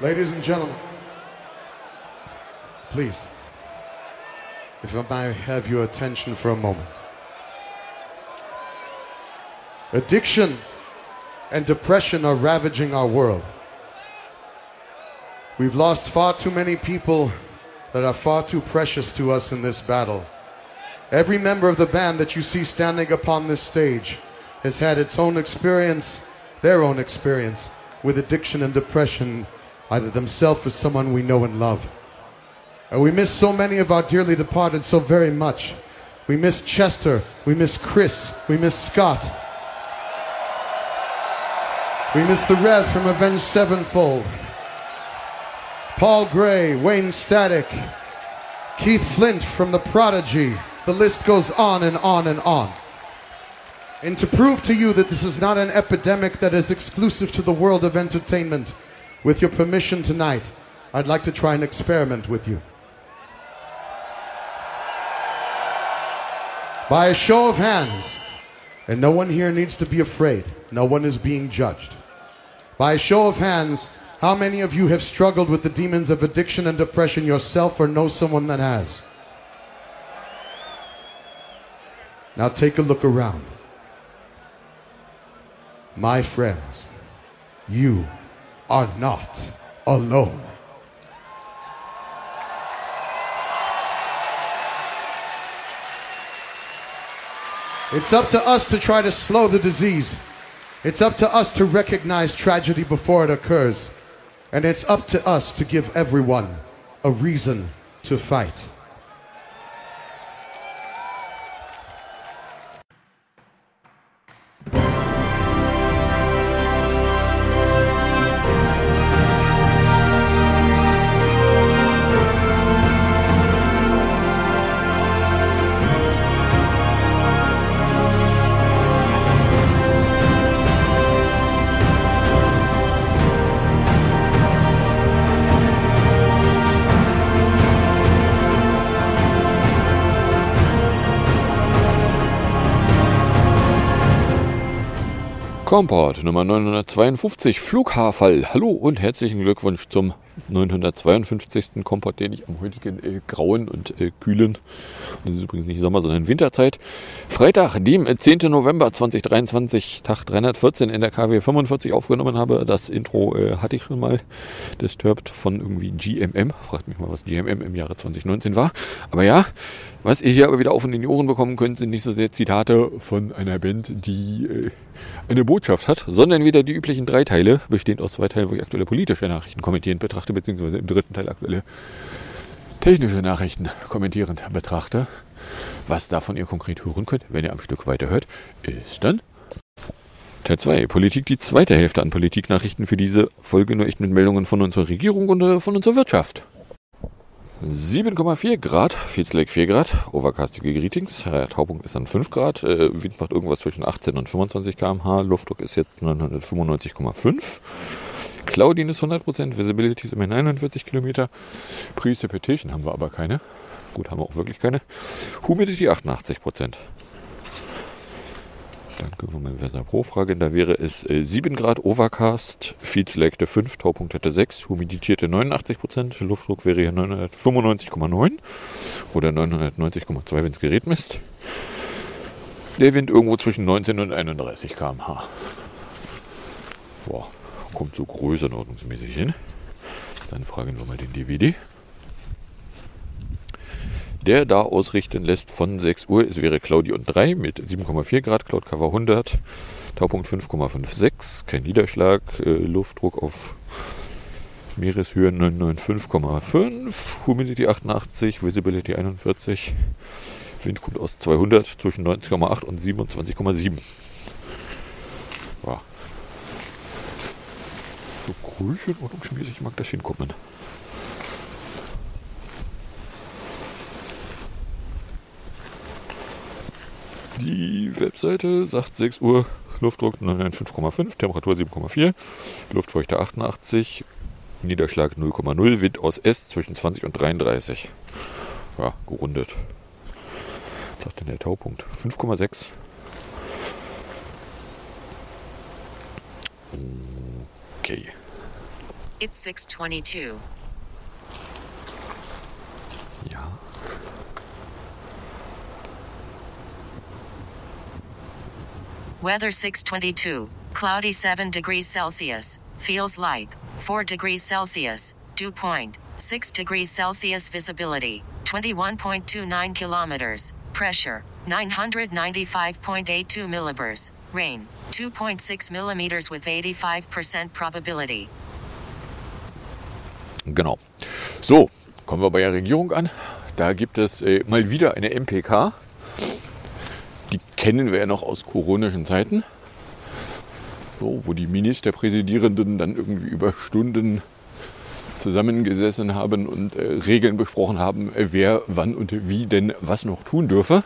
Ladies and gentlemen, please, if I may have your attention for a moment. Addiction and depression are ravaging our world. We've lost far too many people that are far too precious to us in this battle. Every member of the band that you see standing upon this stage has had its own experience, their own experience, with addiction and depression, either themselves or someone we know and love. And we miss so many of our dearly departed so very much. We miss Chester, we miss Chris, we miss Scott. We miss the Rev from Avenged Sevenfold. Paul Gray, Wayne Static, Keith Flint from The Prodigy. The list goes on and on and on. And to prove to you that this is not an epidemic that is exclusive to the world of entertainment, with your permission tonight, I'd like to try an experiment with you. By a show of hands, and no one here needs to be afraid, no one is being judged. By a show of hands, how many of you have struggled with the demons of addiction and depression yourself or know someone that has? Now take a look around. My friends, you are not alone. It's up to us to try to slow the disease. It's up to us to recognize tragedy before it occurs. And it's up to us to give everyone a reason to fight. Komport Nummer 952 Flughaarfall. Hallo und herzlichen Glückwunsch zum 952. Komport, den ich am heutigen äh, grauen und äh, kühlen, das ist übrigens nicht Sommer, sondern Winterzeit, Freitag, dem 10. November 2023, Tag 314 in der KW 45 aufgenommen habe. Das Intro äh, hatte ich schon mal, disturbed von irgendwie GMM. Fragt mich mal, was GMM im Jahre 2019 war. Aber ja, was ihr hier aber wieder auf und in die Ohren bekommen könnt, sind nicht so sehr Zitate von einer Band, die äh, eine Botschaft hat, sondern wieder die üblichen drei Teile, bestehend aus zwei Teilen, wo ich aktuelle politische Nachrichten kommentierend betrachte, beziehungsweise im dritten Teil aktuelle technische Nachrichten kommentierend betrachte. Was davon ihr konkret hören könnt, wenn ihr am Stück weiterhört, ist dann Teil 2. Politik, die zweite Hälfte an Politiknachrichten für diese Folge nur echt mit Meldungen von unserer Regierung und äh, von unserer Wirtschaft. 7,4 Grad, Fields Lake 4 Grad, overcastige Greetings, Taupunkt ist an 5 Grad, äh, Wind macht irgendwas zwischen 18 und 25 km/h, Luftdruck ist jetzt 995,5, Cloudin ist 100%, Visibility ist immerhin 41 Kilometer, Precipitation haben wir aber keine, gut, haben wir auch wirklich keine, Humidity 88%. Danke für meine Wetter Pro Frage. Da wäre es äh, 7 Grad Overcast, Feed legte 5, Taupunkt hätte 6, humiditierte 89 Prozent, Luftdruck wäre hier 995,9 oder 990,2, wenn das Gerät misst. Der Wind irgendwo zwischen 19 und 31 km/h. Boah, kommt so größenordnungsmäßig hin. Dann fragen wir mal den DVD der da ausrichten lässt von 6 Uhr. Es wäre Claudi und 3 mit 7,4 Grad, Cloud Cover 100, Taupunkt 5,56, kein Niederschlag, äh, Luftdruck auf Meereshöhe 995,5, Humidity 88, Visibility 41, Wind kommt aus 200 zwischen 90,8 und 27,7. Ja. So größenordnungsmäßig mag das hinkommen. Die Webseite sagt 6 Uhr Luftdruck 5,5, Temperatur 7,4, Luftfeuchte 88, Niederschlag 0,0, Wind aus S zwischen 20 und 33. Ja, gerundet. Was sagt denn der Taupunkt? 5,6. Okay. It's 622. Ja. Weather 622. Cloudy 7 degrees Celsius. Feels like 4 degrees Celsius. Dew point 6 degrees Celsius. Visibility 21.29 kilometers. Pressure 995.82 millibars. Rain 2.6 millimeters with 85% probability. Genau. So, kommen wir bei der Regierung an. Da gibt es äh, mal wieder eine MPK. Die kennen wir ja noch aus koronischen Zeiten. So, wo die Ministerpräsidierenden dann irgendwie über Stunden zusammengesessen haben und äh, Regeln besprochen haben, äh, wer wann und wie denn was noch tun dürfe.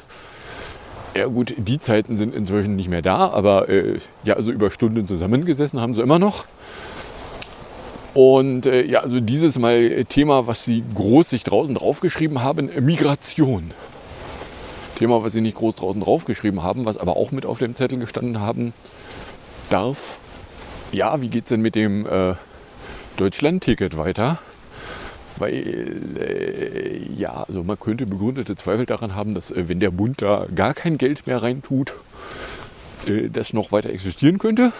Ja gut, die Zeiten sind inzwischen nicht mehr da, aber äh, ja, also über Stunden zusammengesessen haben sie immer noch. Und äh, ja, also dieses Mal Thema, was sie groß sich draußen draufgeschrieben haben, äh, Migration. Thema, was sie nicht groß draußen draufgeschrieben haben, was aber auch mit auf dem Zettel gestanden haben darf. Ja, wie geht es denn mit dem äh, Deutschland-Ticket weiter? Weil, äh, ja, also man könnte begründete Zweifel daran haben, dass äh, wenn der Bund da gar kein Geld mehr reintut, äh, das noch weiter existieren könnte.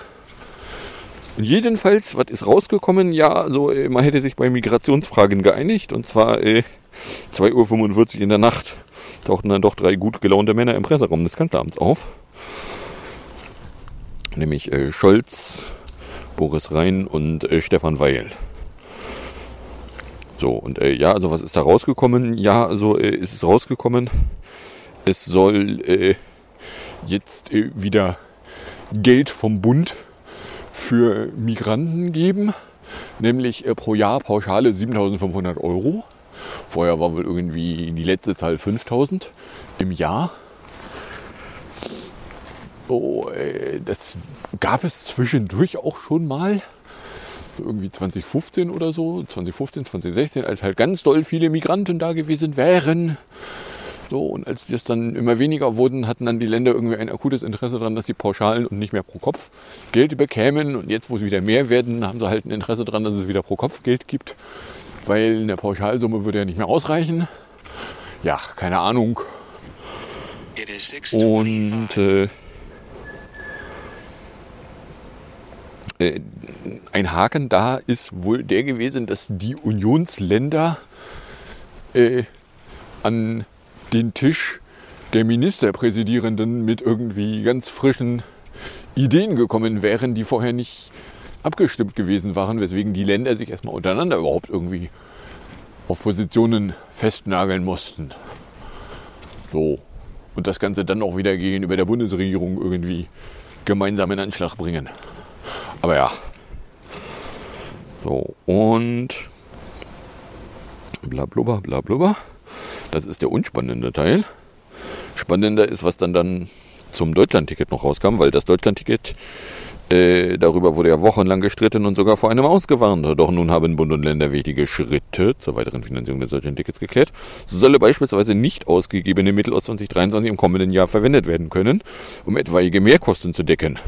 Jedenfalls, was ist rausgekommen? Ja, also äh, man hätte sich bei Migrationsfragen geeinigt und zwar äh, 2.45 Uhr in der Nacht tauchten dann doch drei gut gelaunte Männer im Presseraum des Kanzleramts auf. Nämlich äh, Scholz, Boris Rhein und äh, Stefan Weil. So, und äh, ja, also was ist da rausgekommen? Ja, also äh, ist es rausgekommen. Es soll äh, jetzt äh, wieder Geld vom Bund für Migranten geben, nämlich äh, pro Jahr Pauschale 7.500 Euro. Vorher war wohl irgendwie die letzte Zahl 5.000 im Jahr. Oh, äh, das gab es zwischendurch auch schon mal. Irgendwie 2015 oder so, 2015, 2016, als halt ganz doll viele Migranten da gewesen wären. So, und als das dann immer weniger wurden, hatten dann die Länder irgendwie ein akutes Interesse daran, dass sie pauschalen und nicht mehr pro Kopf Geld bekämen. Und jetzt, wo es wieder mehr werden, haben sie halt ein Interesse daran, dass es wieder pro Kopf Geld gibt. Weil eine Pauschalsumme würde ja nicht mehr ausreichen. Ja, keine Ahnung. Und 625. äh, äh, ein Haken da ist wohl der gewesen, dass die Unionsländer äh, an den Tisch der Ministerpräsidierenden mit irgendwie ganz frischen Ideen gekommen wären, die vorher nicht abgestimmt gewesen waren, weswegen die Länder sich erstmal untereinander überhaupt irgendwie auf Positionen festnageln mussten. So. Und das Ganze dann auch wieder gegenüber der Bundesregierung irgendwie gemeinsam in Anschlag bringen. Aber ja. So, und bla blubber, bla blubber. Das ist der unspannende Teil. Spannender ist, was dann dann zum Deutschlandticket noch rauskam, weil das Deutschlandticket, äh, darüber wurde ja wochenlang gestritten und sogar vor einem ausgewarnt. Doch nun haben Bund und Länder wichtige Schritte zur weiteren Finanzierung des Deutschlandtickets geklärt. So solle beispielsweise nicht ausgegebene Mittel aus 2023 im kommenden Jahr verwendet werden können, um etwaige Mehrkosten zu decken.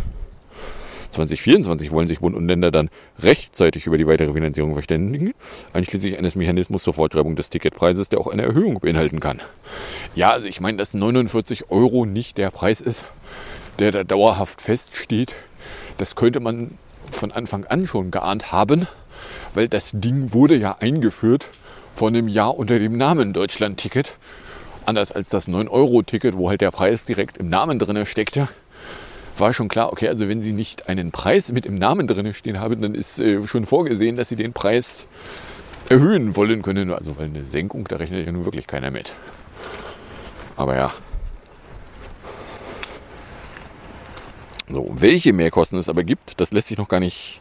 2024 wollen sich Bund und Länder dann rechtzeitig über die weitere Finanzierung verständigen, einschließlich eines Mechanismus zur Fortschreibung des Ticketpreises, der auch eine Erhöhung beinhalten kann. Ja, also ich meine, dass 49 Euro nicht der Preis ist, der da dauerhaft feststeht, das könnte man von Anfang an schon geahnt haben, weil das Ding wurde ja eingeführt vor einem Jahr unter dem Namen Deutschland-Ticket. Anders als das 9-Euro-Ticket, wo halt der Preis direkt im Namen drin steckte war schon klar, okay, also wenn Sie nicht einen Preis mit im Namen drin stehen haben, dann ist äh, schon vorgesehen, dass Sie den Preis erhöhen wollen können. Also weil eine Senkung, da rechnet ja nun wirklich keiner mit. Aber ja. So, welche Mehrkosten es aber gibt, das lässt sich noch gar nicht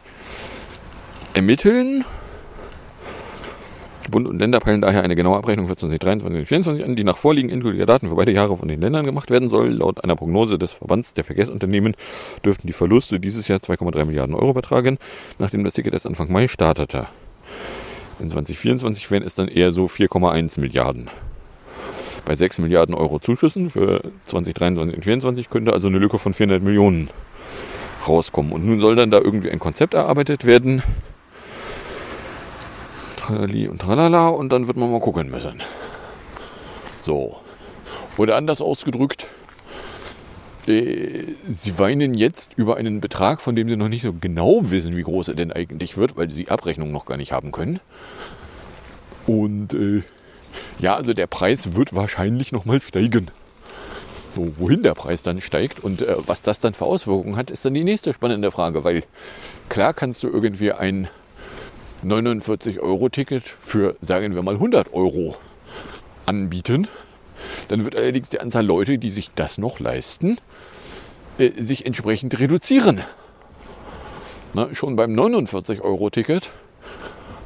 ermitteln. Bund und Länder peilen daher eine genaue Abrechnung für 2023 und 2024 an, die nach Vorliegen endgültiger Daten für beide Jahre von den Ländern gemacht werden soll. Laut einer Prognose des Verbands der Verkehrsunternehmen dürften die Verluste dieses Jahr 2,3 Milliarden Euro betragen, nachdem das Ticket erst Anfang Mai startete. In 2024 wären es dann eher so 4,1 Milliarden. Bei 6 Milliarden Euro Zuschüssen für 2023 und 2024 könnte also eine Lücke von 400 Millionen rauskommen. Und nun soll dann da irgendwie ein Konzept erarbeitet werden, Tralali und tralala und dann wird man mal gucken müssen. So. Oder anders ausgedrückt, äh, sie weinen jetzt über einen Betrag, von dem sie noch nicht so genau wissen, wie groß er denn eigentlich wird, weil sie die Abrechnung noch gar nicht haben können. Und äh, ja, also der Preis wird wahrscheinlich nochmal steigen. So, wohin der Preis dann steigt und äh, was das dann für Auswirkungen hat, ist dann die nächste spannende Frage, weil klar kannst du irgendwie ein 49-Euro-Ticket für, sagen wir mal, 100 Euro anbieten. Dann wird allerdings die Anzahl Leute, die sich das noch leisten, äh, sich entsprechend reduzieren. Na, schon beim 49-Euro-Ticket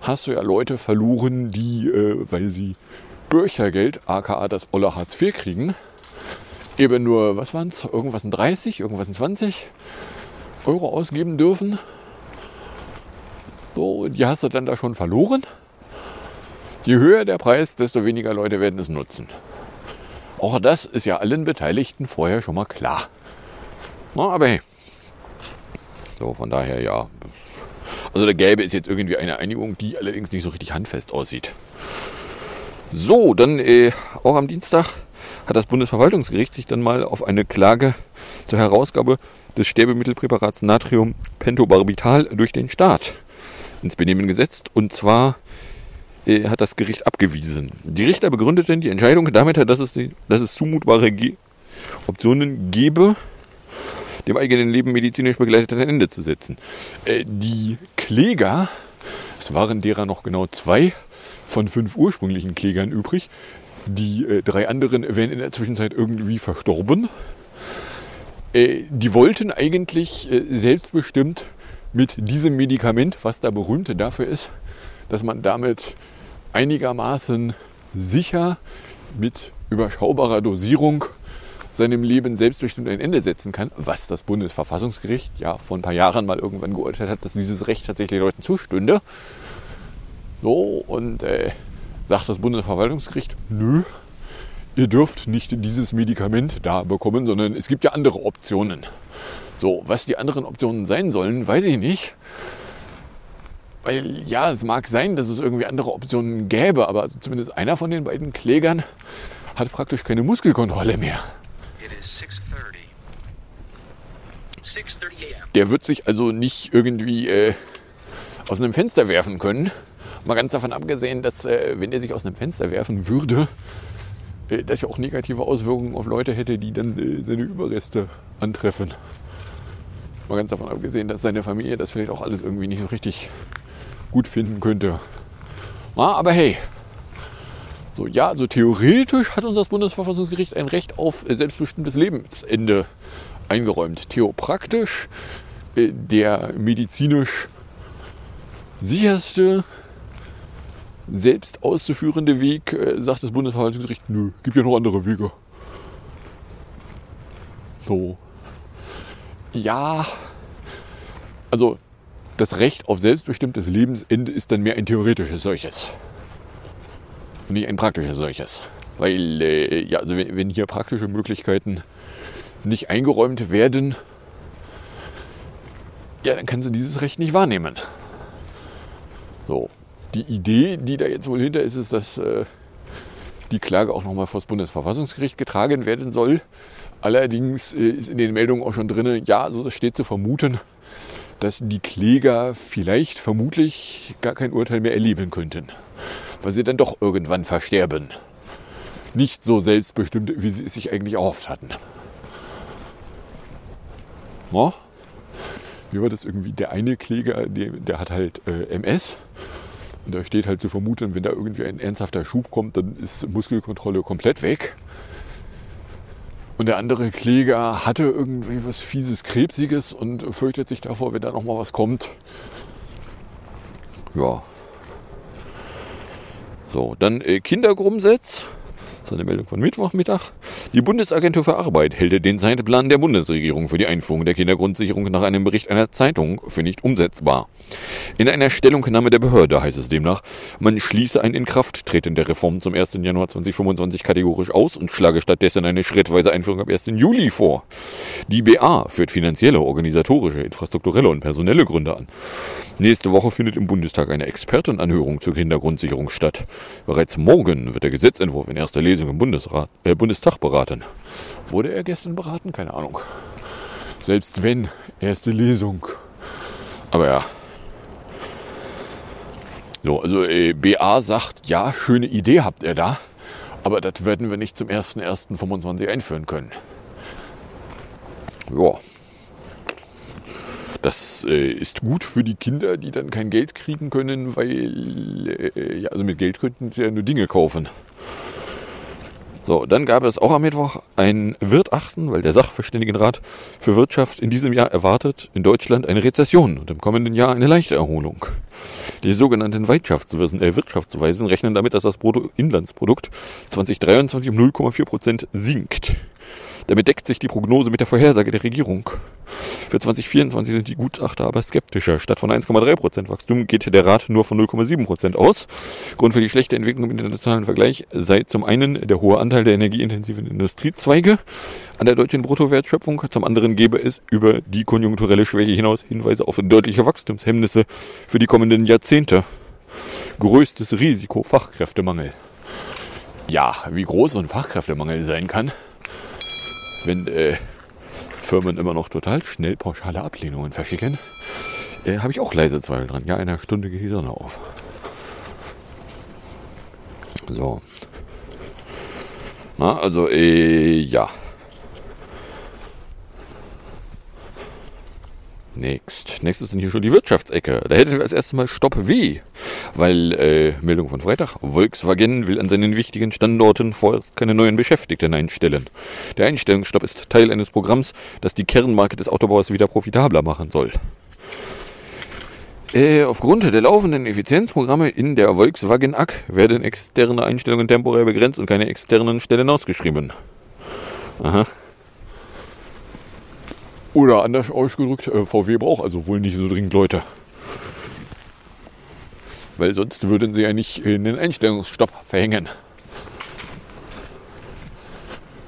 hast du ja Leute verloren, die, äh, weil sie Bürgergeld, aka das Olle Hartz IV kriegen, eben nur, was waren es, irgendwas in 30, irgendwas in 20 Euro ausgeben dürfen. So, die hast du dann da schon verloren. Je höher der Preis, desto weniger Leute werden es nutzen. Auch das ist ja allen Beteiligten vorher schon mal klar. Na, aber hey. So, von daher ja. Also da gäbe es jetzt irgendwie eine Einigung, die allerdings nicht so richtig handfest aussieht. So, dann äh, auch am Dienstag hat das Bundesverwaltungsgericht sich dann mal auf eine Klage zur Herausgabe des Sterbemittelpräparats Natrium Pentobarbital durch den Staat ins Benehmen gesetzt. Und zwar äh, hat das Gericht abgewiesen. Die Richter begründeten die Entscheidung damit, dass es, die, dass es zumutbare Ge Optionen gebe, dem eigenen Leben medizinisch begleitet ein Ende zu setzen. Äh, die Kläger, es waren derer noch genau zwei, von fünf ursprünglichen Klägern übrig. Die äh, drei anderen wären in der Zwischenzeit irgendwie verstorben. Äh, die wollten eigentlich äh, selbstbestimmt mit diesem Medikament, was da berühmt dafür ist, dass man damit einigermaßen sicher mit überschaubarer Dosierung seinem Leben selbstbestimmt ein Ende setzen kann, was das Bundesverfassungsgericht ja vor ein paar Jahren mal irgendwann geurteilt hat, dass dieses Recht tatsächlich Leuten zustünde. So, und äh, sagt das Bundesverwaltungsgericht, nö, ihr dürft nicht dieses Medikament da bekommen, sondern es gibt ja andere Optionen. So, was die anderen Optionen sein sollen, weiß ich nicht. Weil ja, es mag sein, dass es irgendwie andere Optionen gäbe, aber zumindest einer von den beiden Klägern hat praktisch keine Muskelkontrolle mehr. It is 6:30. 6:30 a.m. Der wird sich also nicht irgendwie äh, aus einem Fenster werfen können. Mal ganz davon abgesehen, dass äh, wenn er sich aus einem Fenster werfen würde, äh, das ja auch negative Auswirkungen auf Leute hätte, die dann äh, seine Überreste antreffen. Mal ganz davon abgesehen, dass seine Familie das vielleicht auch alles irgendwie nicht so richtig gut finden könnte. Na, aber hey, so ja, also theoretisch hat uns das Bundesverfassungsgericht ein Recht auf selbstbestimmtes Lebensende eingeräumt. Theopraktisch äh, der medizinisch sicherste selbst auszuführende Weg, äh, sagt das Bundesverwaltungsgericht, nö, gibt ja noch andere Wege. So. Ja, also das Recht auf selbstbestimmtes Lebensende ist dann mehr ein theoretisches solches. Und nicht ein praktisches solches. Weil, äh, ja, also wenn, wenn hier praktische Möglichkeiten nicht eingeräumt werden, ja, dann kann sie dieses Recht nicht wahrnehmen. So, die Idee, die da jetzt wohl hinter ist, ist, dass äh, die Klage auch nochmal vor das Bundesverfassungsgericht getragen werden soll. Allerdings äh, ist in den Meldungen auch schon drin, ja, so steht zu vermuten, dass die Kläger vielleicht vermutlich gar kein Urteil mehr erleben könnten, weil sie dann doch irgendwann versterben. Nicht so selbstbestimmt, wie sie es sich eigentlich erhofft hatten. No? Wie war das irgendwie? Der eine Kläger, der, der hat halt äh, MS. Und da steht halt zu vermuten, wenn da irgendwie ein ernsthafter Schub kommt, dann ist Muskelkontrolle komplett weg. Und der andere Kläger hatte irgendwie was fieses, krebsiges und fürchtet sich davor, wenn da noch mal was kommt. Ja. So, dann äh, Kindergrumsitz. Das ist eine Meldung von Mittwochmittag. Die Bundesagentur für Arbeit hält den Zeitplan der Bundesregierung für die Einführung der Kindergrundsicherung nach einem Bericht einer Zeitung für nicht umsetzbar. In einer Stellungnahme der Behörde heißt es demnach, man schließe ein Inkrafttreten der Reform zum 1. Januar 2025 kategorisch aus und schlage stattdessen eine schrittweise Einführung ab 1. Juli vor. Die BA führt finanzielle, organisatorische, infrastrukturelle und personelle Gründe an. Nächste Woche findet im Bundestag eine Expertenanhörung zur Kindergrundsicherung statt. Bereits morgen wird der Gesetzentwurf in erster Lesung im Bundesrat, äh, Bundestag beraten. Wurde er gestern beraten? Keine Ahnung. Selbst wenn, erste Lesung. Aber ja. So, also äh, BA sagt, ja, schöne Idee habt ihr da, aber das werden wir nicht zum 1.1.25 einführen können. Ja. Das äh, ist gut für die Kinder, die dann kein Geld kriegen können, weil, äh, ja, also mit Geld könnten sie ja nur Dinge kaufen. So, dann gab es auch am Mittwoch ein Wirtachten, weil der Sachverständigenrat für Wirtschaft in diesem Jahr erwartet in Deutschland eine Rezession und im kommenden Jahr eine leichte Erholung. Die sogenannten Wirtschaftsweisen, äh, Wirtschaftsweisen rechnen damit, dass das Bruttoinlandsprodukt 2023 um 0,4 Prozent sinkt. Damit deckt sich die Prognose mit der Vorhersage der Regierung. Für 2024 sind die Gutachter aber skeptischer. Statt von 1,3% Wachstum geht der Rat nur von 0,7% aus. Grund für die schlechte Entwicklung im internationalen Vergleich sei zum einen der hohe Anteil der energieintensiven Industriezweige an der deutschen Bruttowertschöpfung. Zum anderen gebe es über die konjunkturelle Schwäche hinaus Hinweise auf deutliche Wachstumshemmnisse für die kommenden Jahrzehnte. Größtes Risiko Fachkräftemangel. Ja, wie groß so ein Fachkräftemangel sein kann, wenn äh, Firmen immer noch total schnell pauschale Ablehnungen verschicken, äh, habe ich auch leise Zweifel dran. Ja, in einer Stunde geht die Sonne auf. So. Na, also, äh, ja. Next. Nächstes sind hier schon die Wirtschaftsecke. Da hätten wir als erstes mal Stopp W. Weil, äh, Meldung von Freitag, Volkswagen will an seinen wichtigen Standorten vorerst keine neuen Beschäftigten einstellen. Der Einstellungsstopp ist Teil eines Programms, das die Kernmarke des Autobauers wieder profitabler machen soll. Äh, aufgrund der laufenden Effizienzprogramme in der Volkswagen AG werden externe Einstellungen temporär begrenzt und keine externen Stellen ausgeschrieben. Aha. Oder anders ausgedrückt, äh, VW braucht also wohl nicht so dringend Leute. Weil sonst würden sie ja nicht einen Einstellungsstopp verhängen.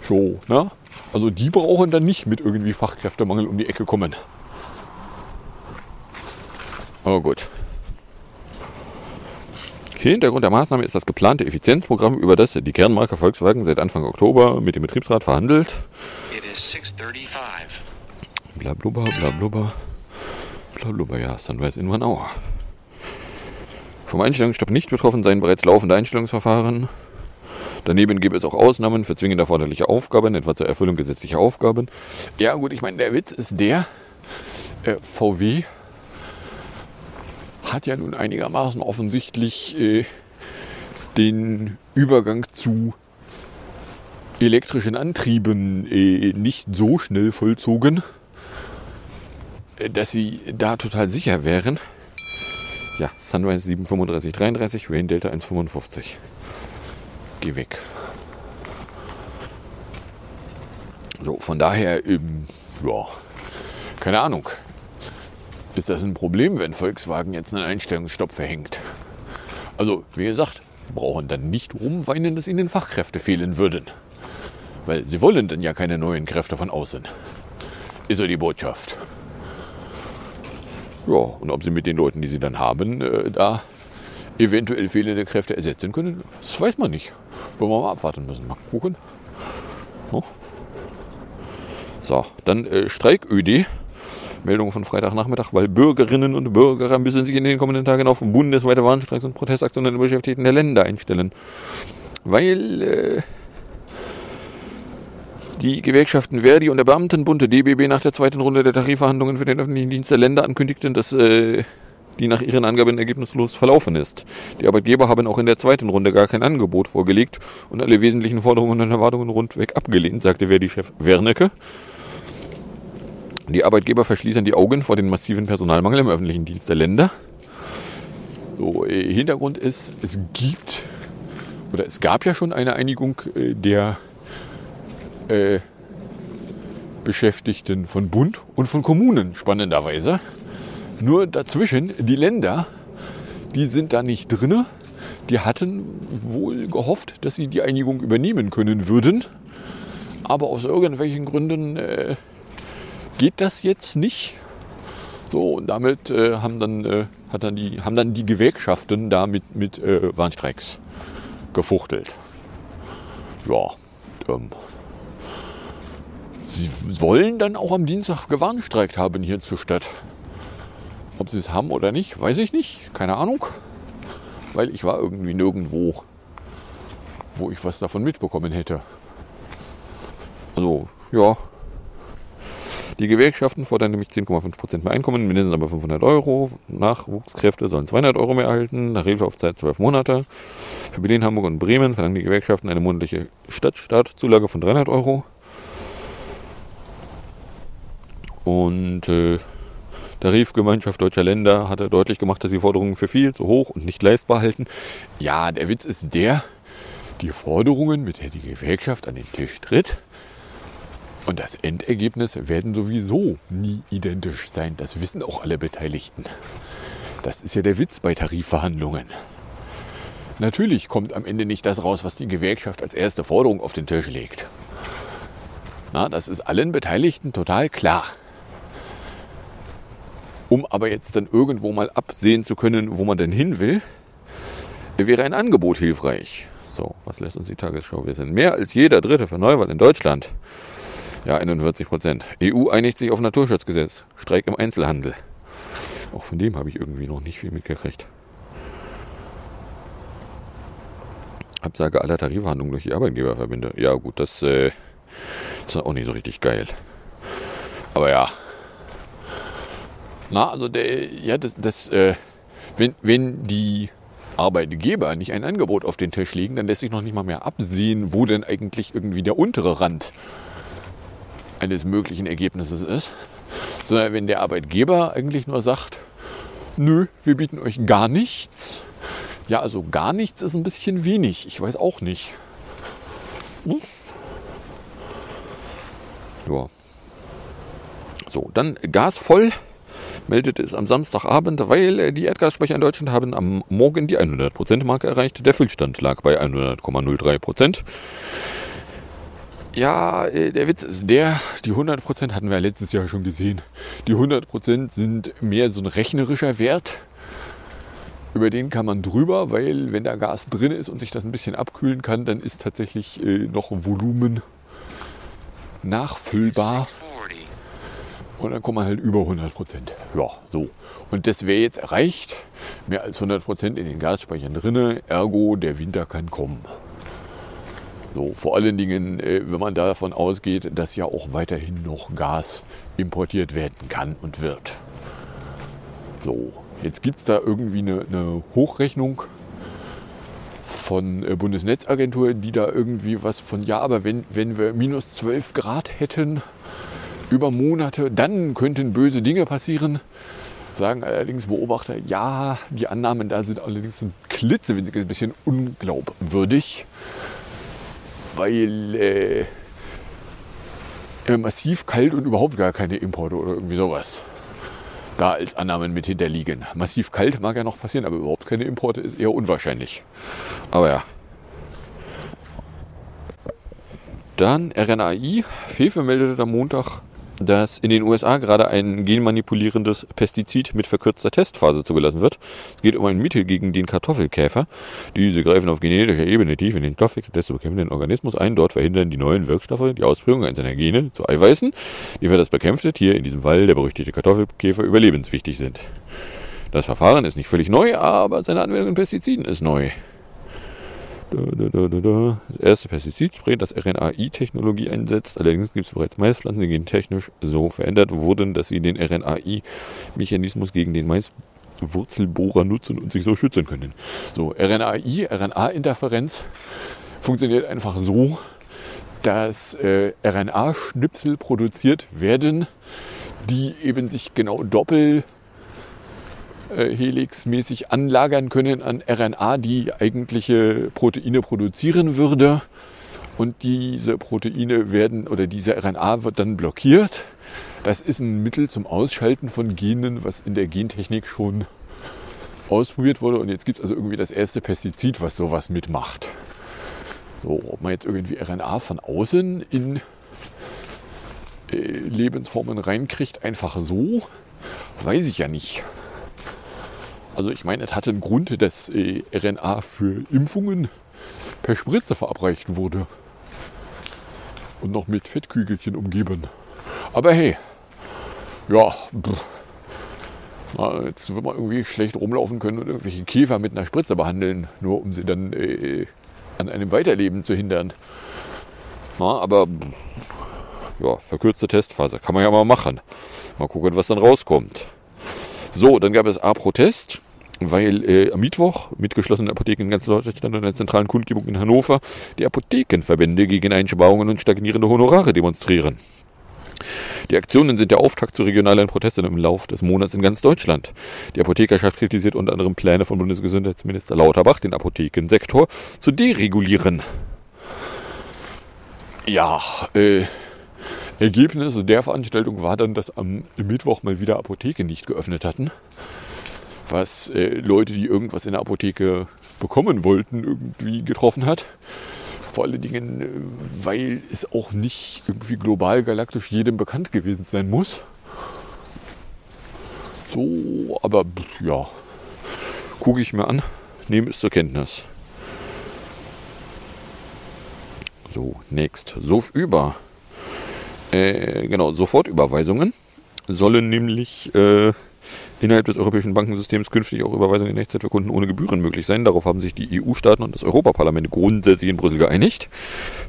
So, ne? Also die brauchen dann nicht mit irgendwie Fachkräftemangel um die Ecke kommen. Aber gut. Hintergrund der Maßnahme ist das geplante Effizienzprogramm, über das die Kernmarke Volkswagen seit Anfang Oktober mit dem Betriebsrat verhandelt. It is 6:35. Blablubber, blablubber, blablubber, ja, Sunrise in one hour. Vom Einstellungsstopp nicht betroffen seien bereits laufende Einstellungsverfahren. Daneben gäbe es auch Ausnahmen für zwingend erforderliche Aufgaben, etwa zur Erfüllung gesetzlicher Aufgaben. Ja gut, ich meine, der Witz ist der, äh, VW hat ja nun einigermaßen offensichtlich äh, den Übergang zu elektrischen Antrieben äh, nicht so schnell vollzogen, dass sie da total sicher wären. Ja, Sunrise 73533, Rain Delta 155. Geh weg. So, von daher, ähm, ja, keine Ahnung. Ist das ein Problem, wenn Volkswagen jetzt einen Einstellungsstopp verhängt? Also, wie gesagt, brauchen dann nicht rumweinen, dass ihnen Fachkräfte fehlen würden. Weil sie wollen dann ja keine neuen Kräfte von außen. Ist so die Botschaft. Ja, und ob sie mit den Leuten, die sie dann haben, äh, da eventuell fehlende Kräfte ersetzen können, das weiß man nicht. Wollen wir mal abwarten müssen. Mal gucken. So, so dann äh, Streiköde. Meldung von Freitagnachmittag, weil Bürgerinnen und Bürger müssen sich in den kommenden Tagen auf bundesweite Warnstreiks und Protestaktionen der Beschäftigten der Länder einstellen. Weil äh, die Gewerkschaften Verdi und der Beamtenbund der DBB nach der zweiten Runde der Tarifverhandlungen für den öffentlichen Dienst der Länder ankündigten, dass äh, die nach ihren Angaben ergebnislos verlaufen ist. Die Arbeitgeber haben auch in der zweiten Runde gar kein Angebot vorgelegt und alle wesentlichen Forderungen und Erwartungen rundweg abgelehnt, sagte Verdi-Chef Wernecke. Die Arbeitgeber verschließen die Augen vor dem massiven Personalmangel im öffentlichen Dienst der Länder. So, äh, Hintergrund ist, es gibt oder es gab ja schon eine Einigung äh, der äh, Beschäftigten von Bund und von Kommunen, spannenderweise. Nur dazwischen, die Länder, die sind da nicht drinne. Die hatten wohl gehofft, dass sie die Einigung übernehmen können würden. Aber aus irgendwelchen Gründen äh, geht das jetzt nicht. So, und damit äh, haben, dann, äh, hat dann die, haben dann die Gewerkschaften da mit, mit äh, Warnstreiks gefuchtelt. Ja, ähm, sie wollen dann auch am Dienstag gewarnstreikt haben hier zur Stadt. Ob sie es haben oder nicht, weiß ich nicht. Keine Ahnung. Weil ich war irgendwie nirgendwo, wo ich was davon mitbekommen hätte. Also, ja. Die Gewerkschaften fordern nämlich 10,5% mehr Einkommen, mindestens aber 500 Euro. Nachwuchskräfte sollen 200 Euro mehr erhalten, nach Hilfeaufzeit 12 Monate. Für Berlin, Hamburg und Bremen verlangen die Gewerkschaften eine monatliche Stadtstartzulage von 300 Euro. Und äh, Tarifgemeinschaft deutscher Länder hatte deutlich gemacht, dass die Forderungen für viel zu hoch und nicht leistbar halten. Ja, der Witz ist der, die Forderungen, mit der die Gewerkschaft an den Tisch tritt, und das Endergebnis werden sowieso nie identisch sein. Das wissen auch alle Beteiligten. Das ist ja der Witz bei Tarifverhandlungen. Natürlich kommt am Ende nicht das raus, was die Gewerkschaft als erste Forderung auf den Tisch legt. Na, das ist allen Beteiligten total klar. Um aber jetzt dann irgendwo mal absehen zu können, wo man denn hin will, wäre ein Angebot hilfreich. So, was lässt uns die Tagesschau? Wir sind mehr als jeder Dritte für Neuwahl in Deutschland. Ja, 41 Prozent. EU einigt sich auf Naturschutzgesetz. Streik im Einzelhandel. Auch von dem habe ich irgendwie noch nicht viel mitgekriegt. Absage aller Tarifverhandlungen durch die Arbeitgeberverbände. Ja, gut, das äh, ist auch nicht so richtig geil. Aber ja. Na, also der, ja, das, das äh, wenn, wenn die Arbeitgeber nicht ein Angebot auf den Tisch legen, dann lässt sich noch nicht mal mehr absehen, wo denn eigentlich irgendwie der untere Rand eines möglichen Ergebnisses ist, sondern wenn der Arbeitgeber eigentlich nur sagt, nö, wir bieten euch gar nichts. Ja, also gar nichts ist ein bisschen wenig. Ich weiß auch nicht. Hm? Ja. So, dann Gas voll meldete es am Samstagabend, weil die Erdgasspeicher in Deutschland haben am Morgen die 100%-Marke erreicht. Der Füllstand lag bei 100,03%. Ja, äh, der Witz ist der, die 100% hatten wir letztes Jahr schon gesehen. Die 100% sind mehr so ein rechnerischer Wert. Über den kann man drüber, weil wenn da Gas drin ist und sich das ein bisschen abkühlen kann, dann ist tatsächlich äh, noch Volumen nachfüllbar. Und dann kommt man halt über 100% Ja, so. Und das wäre jetzt erreicht. Mehr als 100% in den Gasspeichern drin. Ergo, der Winter kann kommen. So, vor allen Dingen, äh, wenn man davon ausgeht, dass ja auch weiterhin noch Gas importiert werden kann und wird. So, jetzt gibt es da irgendwie eine, eine Hochrechnung von äh, Bundesnetzagentur, die da irgendwie was von, ja, aber wenn, wenn wir minus 12 Grad hätten über Monate, dann könnten böse Dinge passieren. Sagen allerdings Beobachter, ja, die Annahmen da sind allerdings ein klitzewinzig ein bisschen unglaubwürdig weil äh, massiv kalt und überhaupt gar keine Importe oder irgendwie sowas da als Annahmen mit hinterliegen. Massiv kalt mag ja noch passieren, aber überhaupt keine Importe ist eher unwahrscheinlich. Aber ja. Dann RNAi. Fefe meldete am Montag dass in den USA gerade ein genmanipulierendes Pestizid mit verkürzter Testphase zugelassen wird. Es geht um ein Mittel gegen den Kartoffelkäfer. Diese greifen auf genetischer Ebene tief in den Stoffwechsel des zu bekämpfenden Organismus ein. Dort verhindern die neuen Wirkstoffe die Ausbildung einzelner Gene zu Eiweißen, die für das bekämpfte Tier in diesem Fall der berüchtigte Kartoffelkäfer überlebenswichtig sind. Das Verfahren ist nicht völlig neu, aber seine Anwendung in Pestiziden ist neu. Das erste Pestizidspray, das RNAi-Technologie einsetzt. Allerdings gibt es bereits Maispflanzen, die gentechnisch so verändert wurden, dass sie den RNAi-Mechanismus gegen den Maiswurzelbohrer nutzen und sich so schützen können. So, RNAi, RNA-Interferenz funktioniert einfach so, dass äh, RNA-Schnipsel produziert werden, die eben sich genau doppelt äh, helixmäßig anlagern können an RNA, die eigentliche Proteine produzieren würde. Und diese Proteine werden oder diese RNA wird dann blockiert. Das ist ein Mittel zum Ausschalten von Genen, was in der Gentechnik schon ausprobiert wurde. Und jetzt gibt es also irgendwie das erste Pestizid, was sowas mitmacht. So, ob man jetzt irgendwie RNA von außen in äh, Lebensformen reinkriegt, einfach so, weiß ich ja nicht. Also ich meine, es hatte einen Grund, dass äh, RNA für Impfungen per Spritze verabreicht wurde. Und noch mit Fettkügelchen umgeben. Aber hey, ja. Na, jetzt wird man irgendwie schlecht rumlaufen können und irgendwelche Käfer mit einer Spritze behandeln, nur um sie dann äh, an einem Weiterleben zu hindern. Na, aber ja, verkürzte Testphase kann man ja mal machen. Mal gucken, was dann rauskommt. So, dann gab es A-Protest, weil äh, am Mittwoch mit geschlossenen Apotheken in ganz Deutschland und der zentralen Kundgebung in Hannover die Apothekenverbände gegen Einsparungen und stagnierende Honorare demonstrieren. Die Aktionen sind der Auftakt zu regionalen Protesten im Lauf des Monats in ganz Deutschland. Die Apothekerschaft kritisiert unter anderem Pläne von Bundesgesundheitsminister Lauterbach, den Apothekensektor zu deregulieren. Ja, äh, Ergebnis der Veranstaltung war dann, dass am Mittwoch mal wieder Apotheken nicht geöffnet hatten. Was äh, Leute, die irgendwas in der Apotheke bekommen wollten, irgendwie getroffen hat. Vor allen Dingen, äh, weil es auch nicht irgendwie global galaktisch jedem bekannt gewesen sein muss. So, aber ja, gucke ich mir an, nehme es zur Kenntnis. So, next. So über. Äh, genau, Sofortüberweisungen sollen nämlich äh, innerhalb des europäischen Bankensystems künftig auch Überweisungen in Echtzeit für Kunden ohne Gebühren möglich sein. Darauf haben sich die EU-Staaten und das Europaparlament grundsätzlich in Brüssel geeinigt.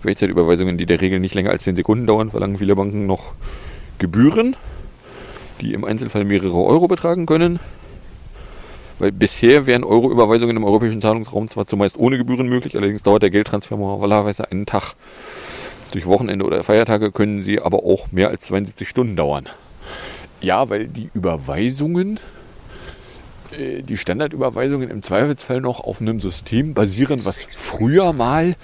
Für Echtzeitüberweisungen, die der Regel nicht länger als 10 Sekunden dauern, verlangen viele Banken noch Gebühren, die im Einzelfall mehrere Euro betragen können. Weil bisher wären Euro-Überweisungen im europäischen Zahlungsraum zwar zumeist ohne Gebühren möglich, allerdings dauert der Geldtransfer normalerweise einen Tag. Durch Wochenende oder Feiertage können sie aber auch mehr als 72 Stunden dauern. Ja, weil die Überweisungen, äh, die Standardüberweisungen im Zweifelsfall noch auf einem System basieren, was früher mal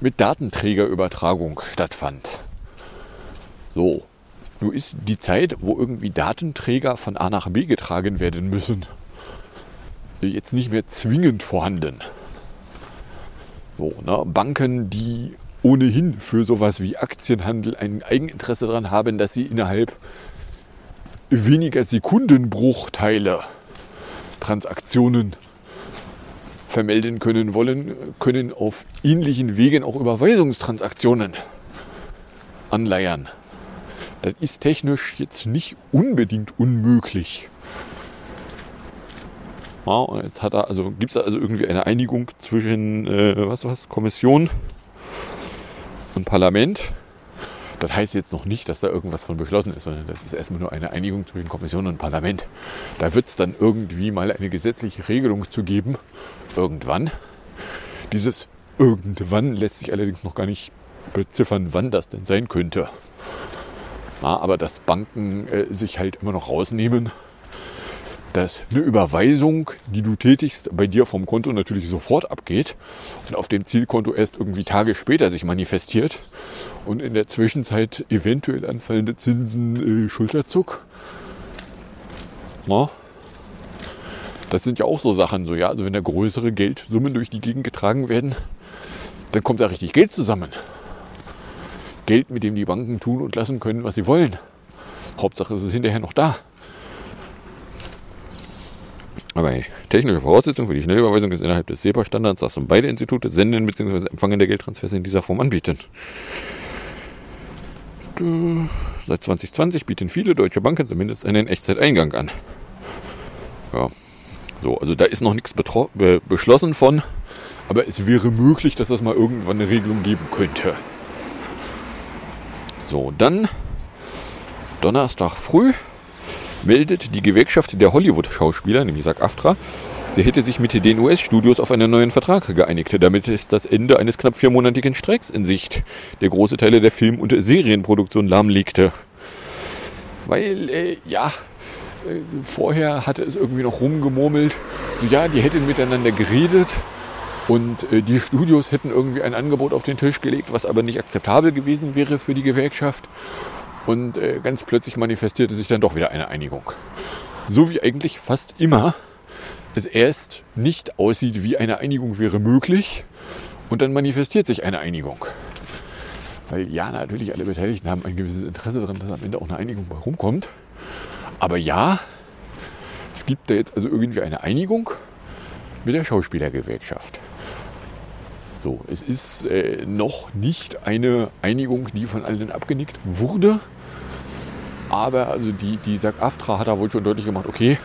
mit Datenträgerübertragung stattfand. So, nur ist die Zeit, wo irgendwie Datenträger von A nach B getragen werden müssen, jetzt nicht mehr zwingend vorhanden. So, ne? Banken, die ohnehin für sowas wie Aktienhandel ein Eigeninteresse daran haben, dass sie innerhalb weniger Sekundenbruchteile Transaktionen vermelden können wollen, können auf ähnlichen Wegen auch Überweisungstransaktionen anleiern. Das ist technisch jetzt nicht unbedingt unmöglich. Ja, jetzt hat er, also gibt es also irgendwie eine Einigung zwischen äh, was was Kommission und Parlament. Das heißt jetzt noch nicht, dass da irgendwas von beschlossen ist, sondern das ist erstmal nur eine Einigung zwischen Kommission und Parlament. Da wird es dann irgendwie mal eine gesetzliche Regelung zu geben. Irgendwann. Dieses irgendwann lässt sich allerdings noch gar nicht beziffern, wann das denn sein könnte. Ja, aber dass Banken äh, sich halt immer noch rausnehmen, dass eine Überweisung, die du tätigst, bei dir vom Konto natürlich sofort abgeht und auf dem Zielkonto erst irgendwie Tage später sich manifestiert und in der Zwischenzeit eventuell anfallende Zinsen äh, Schulterzuck. Na? Das sind ja auch so Sachen, so ja, also wenn da größere Geldsummen durch die Gegend getragen werden, dann kommt da richtig Geld zusammen. Geld, mit dem die Banken tun und lassen können, was sie wollen. Hauptsache, es ist hinterher noch da. Aber hey, technische Voraussetzung für die Schnellüberweisung ist innerhalb des SEPA-Standards, dass beide Institute Senden bzw. Empfangen der Geldtransfers in dieser Form anbieten. Seit 2020 bieten viele deutsche Banken zumindest einen Echtzeiteingang an. Ja, so, also da ist noch nichts be beschlossen von, aber es wäre möglich, dass das mal irgendwann eine Regelung geben könnte. So, dann Donnerstag früh meldet die Gewerkschaft der Hollywood-Schauspieler, nämlich SAG-AFTRA, sie hätte sich mit den US-Studios auf einen neuen Vertrag geeinigt. Damit ist das Ende eines knapp viermonatigen Streiks in Sicht, der große Teile der Film- und Serienproduktion lahmlegte. Weil, äh, ja, äh, vorher hatte es irgendwie noch rumgemurmelt, so ja, die hätten miteinander geredet und äh, die Studios hätten irgendwie ein Angebot auf den Tisch gelegt, was aber nicht akzeptabel gewesen wäre für die Gewerkschaft. Und äh, ganz plötzlich manifestierte sich dann doch wieder eine Einigung. So wie eigentlich fast immer es erst nicht aussieht, wie eine Einigung wäre möglich und dann manifestiert sich eine Einigung. Weil ja, natürlich alle Beteiligten haben ein gewisses Interesse daran, dass am Ende auch eine Einigung rumkommt. Aber ja, es gibt da jetzt also irgendwie eine Einigung mit der Schauspielergewerkschaft. So, es ist äh, noch nicht eine Einigung, die von allen abgenickt wurde. Aber also die, die SAG-AFTRA hat da wohl schon deutlich gemacht, okay,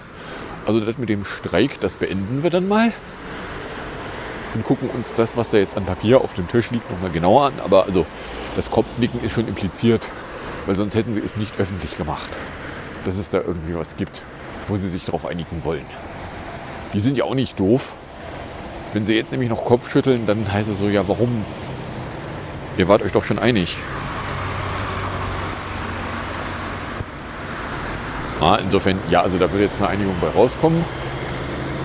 also das mit dem Streik, das beenden wir dann mal. Und gucken uns das, was da jetzt an Papier auf dem Tisch liegt, nochmal genauer an. Aber also das Kopfnicken ist schon impliziert, weil sonst hätten sie es nicht öffentlich gemacht, dass es da irgendwie was gibt, wo sie sich darauf einigen wollen. Die sind ja auch nicht doof. Wenn sie jetzt nämlich noch Kopf schütteln, dann heißt es so, ja, warum? Ihr wart euch doch schon einig. Ah, insofern, ja, also da wird jetzt eine Einigung bei rauskommen.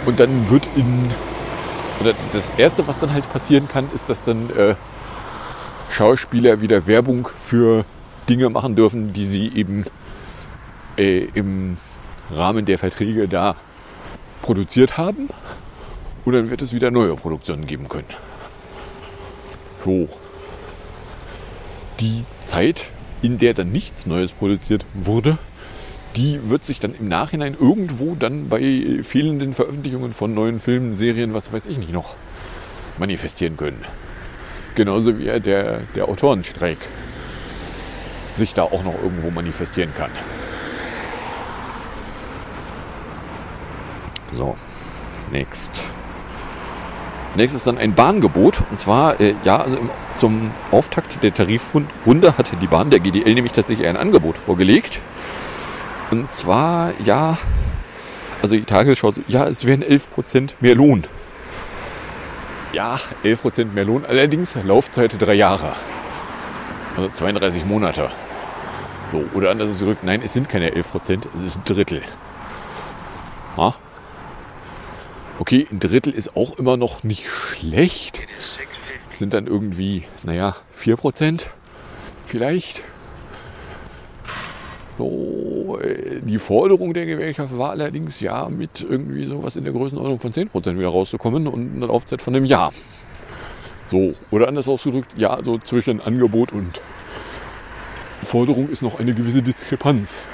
Und dann wird in. Oder das Erste, was dann halt passieren kann, ist, dass dann äh, Schauspieler wieder Werbung für Dinge machen dürfen, die sie eben äh, im Rahmen der Verträge da produziert haben. Und dann wird es wieder neue Produktionen geben können. So. Die Zeit, in der dann nichts Neues produziert wurde, die wird sich dann im Nachhinein irgendwo dann bei fehlenden Veröffentlichungen von neuen Filmen, Serien, was weiß ich nicht noch, manifestieren können. Genauso wie der, der Autorenstreik sich da auch noch irgendwo manifestieren kann. So, next. Nächstes dann ein Bahngebot. Und zwar, äh, ja, also im, zum Auftakt der Tarifrunde hatte die Bahn der GDL nämlich tatsächlich ein Angebot vorgelegt. Und zwar, ja, also die Tagesschau, ja, es wären 11% mehr Lohn. Ja, 11% mehr Lohn, allerdings Laufzeit drei Jahre. Also 32 Monate. So, oder anders zurück, nein, es sind keine 11%, es ist ein Drittel. Ja. Okay, ein Drittel ist auch immer noch nicht schlecht. Es sind dann irgendwie, naja, 4% vielleicht. So, äh, die Forderung der Gewerkschaft war allerdings ja mit irgendwie sowas in der Größenordnung von 10% wieder rauszukommen und eine Laufzeit von einem Jahr. So, oder anders ausgedrückt, ja, so zwischen Angebot und Forderung ist noch eine gewisse Diskrepanz.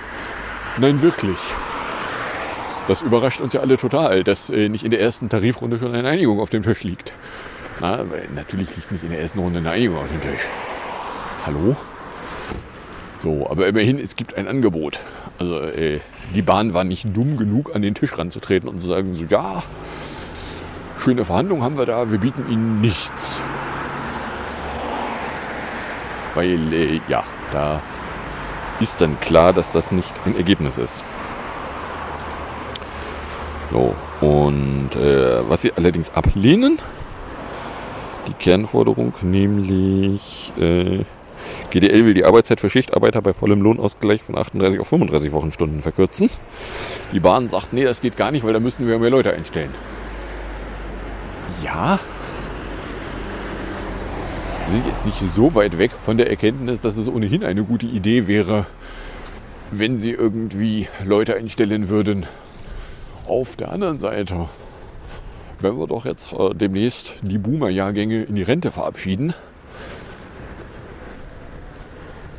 Nein, wirklich. Das überrascht uns ja alle total, dass äh, nicht in der ersten Tarifrunde schon eine Einigung auf dem Tisch liegt. Na, natürlich liegt nicht in der ersten Runde eine Einigung auf dem Tisch. Hallo? So, aber immerhin, es gibt ein Angebot. Also äh, die Bahn war nicht dumm genug, an den Tisch ranzutreten und zu sagen, so ja, schöne Verhandlungen haben wir da, wir bieten Ihnen nichts. Weil, äh, ja, da ist dann klar, dass das nicht ein Ergebnis ist. So, und äh, was sie allerdings ablehnen, die Kernforderung, nämlich äh, GDL will die Arbeitszeit für Schichtarbeiter bei vollem Lohnausgleich von 38 auf 35 Wochenstunden verkürzen. Die Bahn sagt, nee, das geht gar nicht, weil da müssen wir mehr Leute einstellen. Ja, sind jetzt nicht so weit weg von der Erkenntnis, dass es ohnehin eine gute Idee wäre, wenn sie irgendwie Leute einstellen würden. Auf der anderen Seite, wenn wir doch jetzt äh, demnächst die Boomer-Jahrgänge in die Rente verabschieden,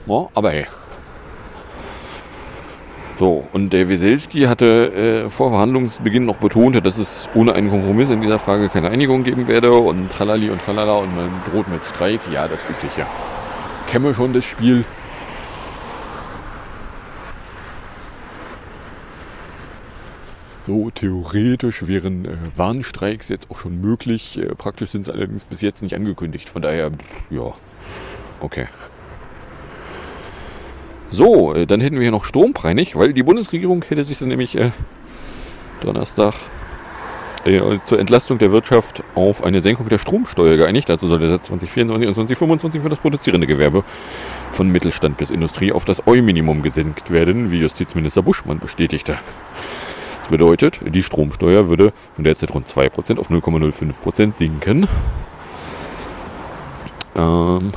ja, aber hey. So, und der Weselski hatte äh, vor Verhandlungsbeginn noch betont, dass es ohne einen Kompromiss in dieser Frage keine Einigung geben werde und tralali und tralala und man droht mit Streik. Ja, das übliche. Wir schon das Spiel. So, theoretisch wären äh, Warnstreiks jetzt auch schon möglich. Äh, praktisch sind sie allerdings bis jetzt nicht angekündigt. Von daher, ja, okay. So, äh, dann hätten wir hier noch Strompreinig, weil die Bundesregierung hätte sich dann nämlich äh, Donnerstag äh, zur Entlastung der Wirtschaft auf eine Senkung der Stromsteuer geeinigt. Dazu soll der Satz 2024 und 2025 für das produzierende Gewerbe von Mittelstand bis Industrie auf das Eu-Minimum gesenkt werden, wie Justizminister Buschmann bestätigte. Das bedeutet, die Stromsteuer würde von derzeit rund 2% auf 0,05% sinken. Ähm,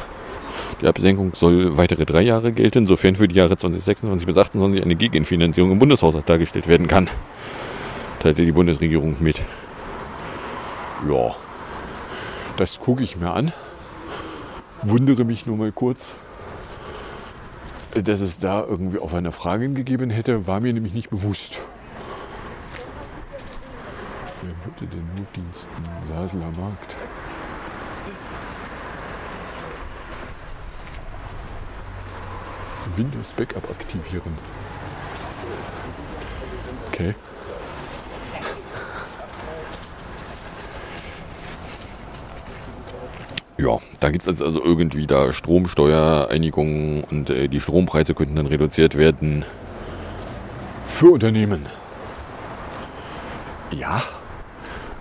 die Absenkung soll weitere drei Jahre gelten, sofern für die Jahre 2026 bis 2028 eine Gegenfinanzierung im Bundeshaushalt dargestellt werden kann. Teilte die Bundesregierung mit. Ja, das gucke ich mir an. Wundere mich nur mal kurz, dass es da irgendwie auf eine Frage gegeben hätte, war mir nämlich nicht bewusst. Wer würde den Notdiensten Saseler Markt? Windows Backup aktivieren. Okay. Ja, da gibt es also irgendwie da Stromsteuereinigungen und äh, die Strompreise könnten dann reduziert werden für Unternehmen. Ja,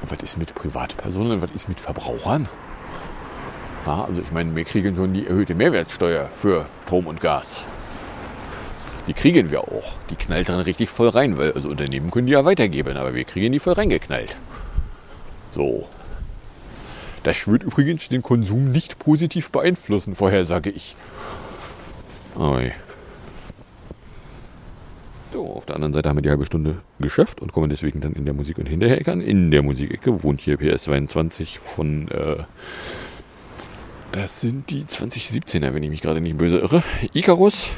was ist mit Privatpersonen, was ist mit Verbrauchern? Ja, also ich meine, wir kriegen schon die erhöhte Mehrwertsteuer für Strom und Gas. Die kriegen wir auch. Die knallt dann richtig voll rein, weil also Unternehmen können die ja weitergeben, aber wir kriegen die voll reingeknallt. So. Das wird übrigens den Konsum nicht positiv beeinflussen, vorher sage ich. Oi. So, auf der anderen Seite haben wir die halbe Stunde geschafft und kommen deswegen dann in der Musik- und Hinterherecke an. In der Musikecke wohnt hier PS22 von, äh, das sind die 2017er, wenn ich mich gerade nicht böse irre. Icarus,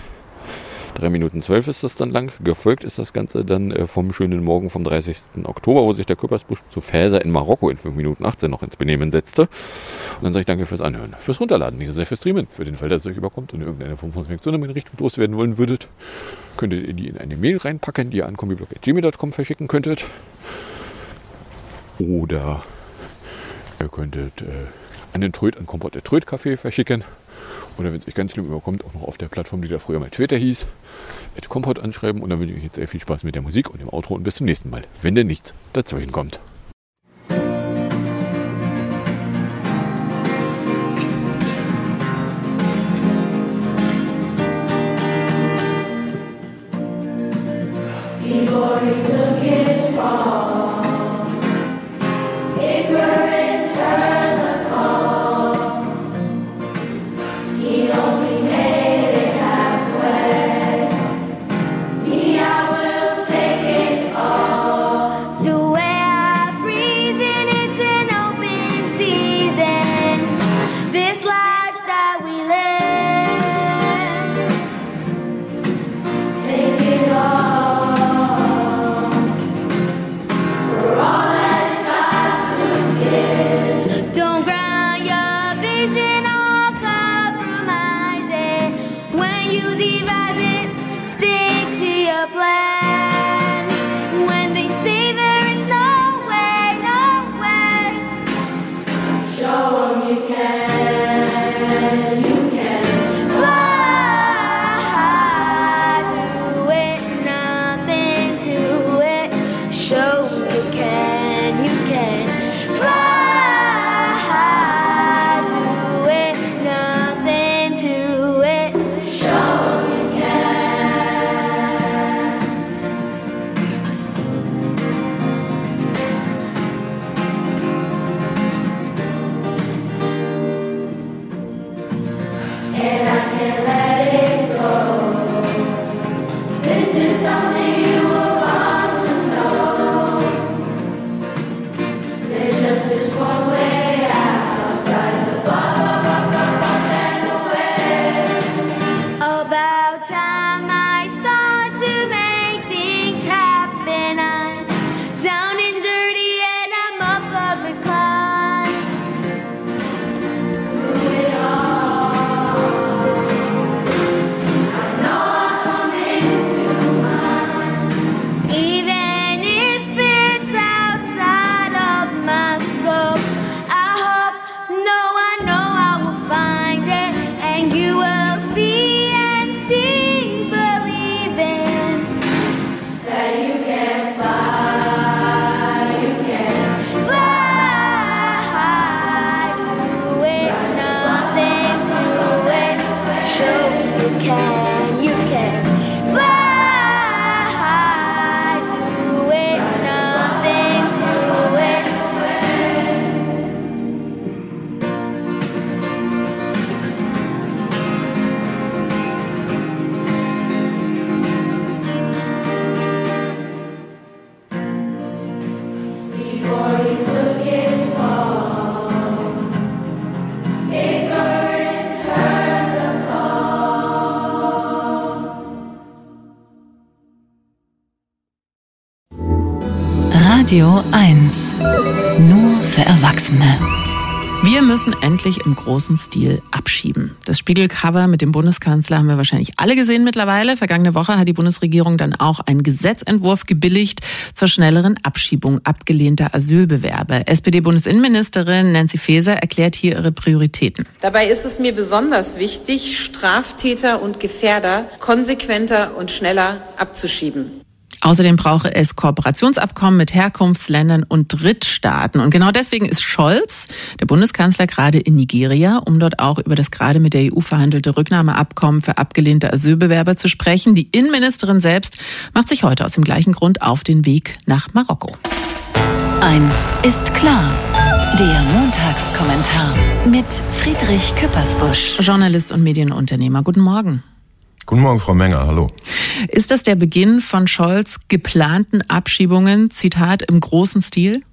3 Minuten 12 ist das dann lang. Gefolgt ist das Ganze dann äh, vom schönen Morgen vom 30. Oktober, wo sich der Küppersbusch zu Fäser in Marokko in 5 Minuten 18 noch ins Benehmen setzte. Und dann sage ich danke fürs Anhören, fürs Runterladen, nicht so sehr fürs Streamen. Für den Fall, dass es euch überkommt und irgendeine Form von Reaktion in Richtung loswerden wollen würdet, könntet ihr die in eine Mail reinpacken, die ihr an kombiblog.gmail.com verschicken könntet. Oder ihr könntet äh, den Tröd, an Kompott der Tröd-Café verschicken. Oder wenn es euch ganz schlimm überkommt, auch noch auf der Plattform, die da früher mal Twitter hieß, at Kompott anschreiben. Und dann wünsche ich euch jetzt sehr viel Spaß mit der Musik und dem Outro und bis zum nächsten Mal, wenn denn nichts dazwischen kommt. Radio 1. Nur für Erwachsene. Wir müssen endlich im großen Stil abschieben. Das Spiegelcover mit dem Bundeskanzler haben wir wahrscheinlich alle gesehen mittlerweile. Vergangene Woche hat die Bundesregierung dann auch einen Gesetzentwurf gebilligt zur schnelleren Abschiebung abgelehnter Asylbewerber. SPD-Bundesinnenministerin Nancy Faeser erklärt hier ihre Prioritäten. Dabei ist es mir besonders wichtig, Straftäter und Gefährder konsequenter und schneller abzuschieben. Außerdem brauche es Kooperationsabkommen mit Herkunftsländern und Drittstaaten. Und genau deswegen ist Scholz, der Bundeskanzler, gerade in Nigeria, um dort auch über das gerade mit der EU verhandelte Rücknahmeabkommen für abgelehnte Asylbewerber zu sprechen. Die Innenministerin selbst macht sich heute aus dem gleichen Grund auf den Weg nach Marokko. Eins ist klar. Der Montagskommentar mit Friedrich Küppersbusch. Journalist und Medienunternehmer. Guten Morgen. Guten Morgen, Frau Menger. Hallo. Ist das der Beginn von Scholz geplanten Abschiebungen, Zitat, im großen Stil?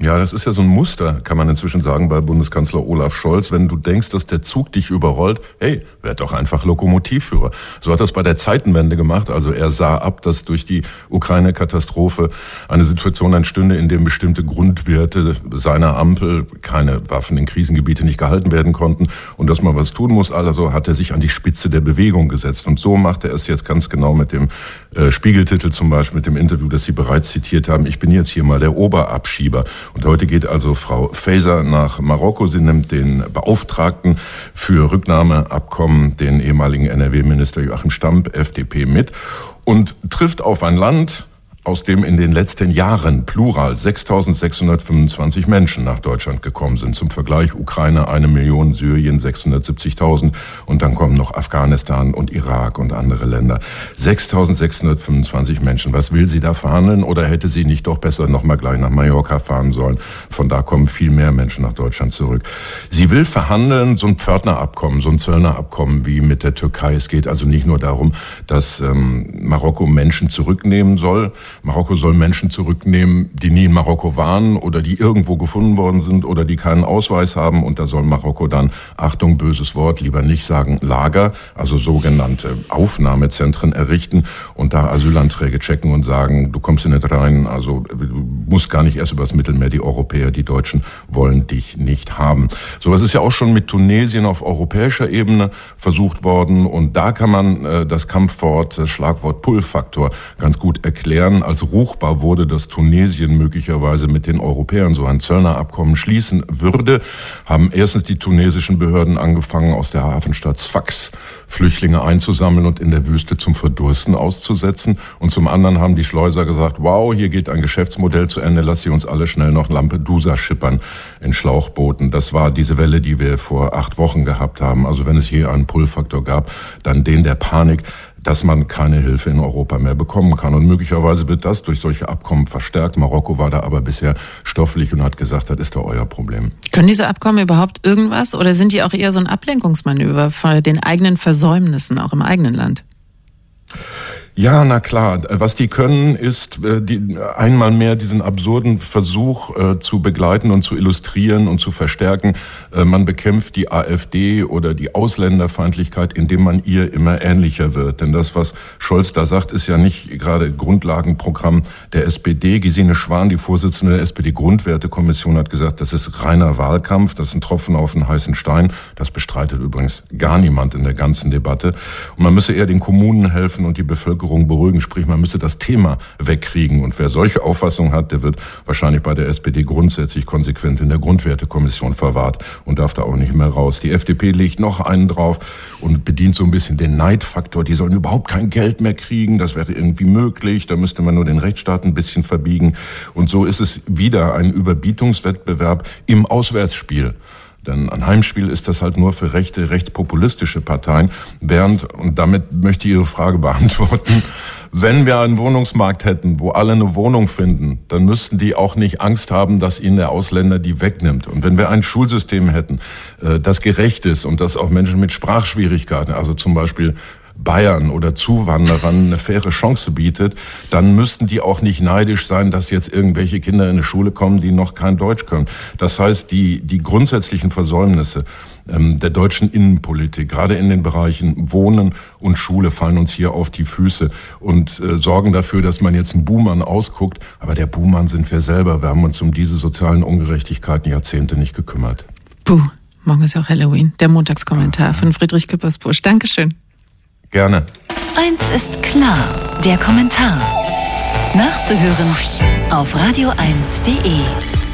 Ja, das ist ja so ein Muster, kann man inzwischen sagen, bei Bundeskanzler Olaf Scholz. Wenn du denkst, dass der Zug dich überrollt, hey, werd doch einfach Lokomotivführer. So hat das bei der Zeitenwende gemacht. Also er sah ab, dass durch die Ukraine-Katastrophe eine Situation entstünde, in dem bestimmte Grundwerte seiner Ampel, keine Waffen in Krisengebiete nicht gehalten werden konnten und dass man was tun muss. Also hat er sich an die Spitze der Bewegung gesetzt. Und so macht er es jetzt ganz genau mit dem äh, Spiegeltitel zum Beispiel, mit dem Interview, das Sie bereits zitiert haben. Ich bin jetzt hier mal der Oberabschieber. Und heute geht also Frau Faeser nach Marokko. Sie nimmt den Beauftragten für Rücknahmeabkommen, den ehemaligen NRW-Minister Joachim Stamp, FDP, mit und trifft auf ein Land, aus dem in den letzten Jahren plural 6.625 Menschen nach Deutschland gekommen sind. Zum Vergleich Ukraine eine Million, Syrien 670.000 und dann kommen noch Afghanistan und Irak und andere Länder. 6.625 Menschen. Was will sie da verhandeln oder hätte sie nicht doch besser noch mal gleich nach Mallorca fahren sollen? Von da kommen viel mehr Menschen nach Deutschland zurück. Sie will verhandeln so ein Pförtnerabkommen, so ein Zöllnerabkommen wie mit der Türkei. Es geht also nicht nur darum, dass ähm, Marokko Menschen zurücknehmen soll, Marokko soll Menschen zurücknehmen, die nie in Marokko waren oder die irgendwo gefunden worden sind oder die keinen Ausweis haben. Und da soll Marokko dann, Achtung, böses Wort, lieber nicht sagen, Lager, also sogenannte Aufnahmezentren errichten und da Asylanträge checken und sagen, du kommst hier nicht rein, also du musst gar nicht erst übers Mittelmeer, die Europäer, die Deutschen wollen dich nicht haben. Sowas ist ja auch schon mit Tunesien auf europäischer Ebene versucht worden und da kann man äh, das Kampfwort, das Schlagwort Pull-Faktor ganz gut erklären als ruchbar wurde, dass Tunesien möglicherweise mit den Europäern so ein Zöllnerabkommen schließen würde, haben erstens die tunesischen Behörden angefangen, aus der Hafenstadt Sfax Flüchtlinge einzusammeln und in der Wüste zum Verdursten auszusetzen. Und zum anderen haben die Schleuser gesagt, wow, hier geht ein Geschäftsmodell zu Ende, lass sie uns alle schnell noch Lampedusa schippern in Schlauchbooten. Das war diese Welle, die wir vor acht Wochen gehabt haben. Also wenn es hier einen Pull-Faktor gab, dann den der Panik dass man keine Hilfe in Europa mehr bekommen kann. Und möglicherweise wird das durch solche Abkommen verstärkt. Marokko war da aber bisher stofflich und hat gesagt, das ist doch euer Problem. Können diese Abkommen überhaupt irgendwas oder sind die auch eher so ein Ablenkungsmanöver von den eigenen Versäumnissen auch im eigenen Land? Ja, na klar. Was die können, ist äh, die, einmal mehr diesen absurden Versuch äh, zu begleiten und zu illustrieren und zu verstärken. Äh, man bekämpft die AfD oder die Ausländerfeindlichkeit, indem man ihr immer ähnlicher wird. Denn das, was Scholz da sagt, ist ja nicht gerade Grundlagenprogramm der SPD. Gesine Schwan, die Vorsitzende der SPD-Grundwertekommission, hat gesagt, das ist reiner Wahlkampf, das ist ein Tropfen auf einen heißen Stein. Das bestreitet übrigens gar niemand in der ganzen Debatte. Und man müsse eher den Kommunen helfen und die Bevölkerung Bevölkerung beruhigen. Sprich, man müsste das Thema wegkriegen. Und wer solche Auffassungen hat, der wird wahrscheinlich bei der SPD grundsätzlich konsequent in der Grundwertekommission verwahrt und darf da auch nicht mehr raus. Die FDP legt noch einen drauf und bedient so ein bisschen den Neidfaktor. Die sollen überhaupt kein Geld mehr kriegen. Das wäre irgendwie möglich. Da müsste man nur den Rechtsstaat ein bisschen verbiegen. Und so ist es wieder ein Überbietungswettbewerb im Auswärtsspiel. Denn ein Heimspiel ist das halt nur für rechte, rechtspopulistische Parteien. Während, und damit möchte ich Ihre Frage beantworten, wenn wir einen Wohnungsmarkt hätten, wo alle eine Wohnung finden, dann müssten die auch nicht Angst haben, dass ihnen der Ausländer die wegnimmt. Und wenn wir ein Schulsystem hätten, äh, das gerecht ist und das auch Menschen mit Sprachschwierigkeiten, also zum Beispiel Bayern oder Zuwanderern eine faire Chance bietet, dann müssten die auch nicht neidisch sein, dass jetzt irgendwelche Kinder in eine Schule kommen, die noch kein Deutsch können. Das heißt, die, die grundsätzlichen Versäumnisse ähm, der deutschen Innenpolitik, gerade in den Bereichen Wohnen und Schule, fallen uns hier auf die Füße und äh, sorgen dafür, dass man jetzt einen Buhmann ausguckt. Aber der Buhmann sind wir selber. Wir haben uns um diese sozialen Ungerechtigkeiten Jahrzehnte nicht gekümmert. Puh, morgen ist ja auch Halloween. Der Montagskommentar von Friedrich Küppersbusch. Dankeschön. Gerne. Eins ist klar, der Kommentar. Nachzuhören auf radio1.de.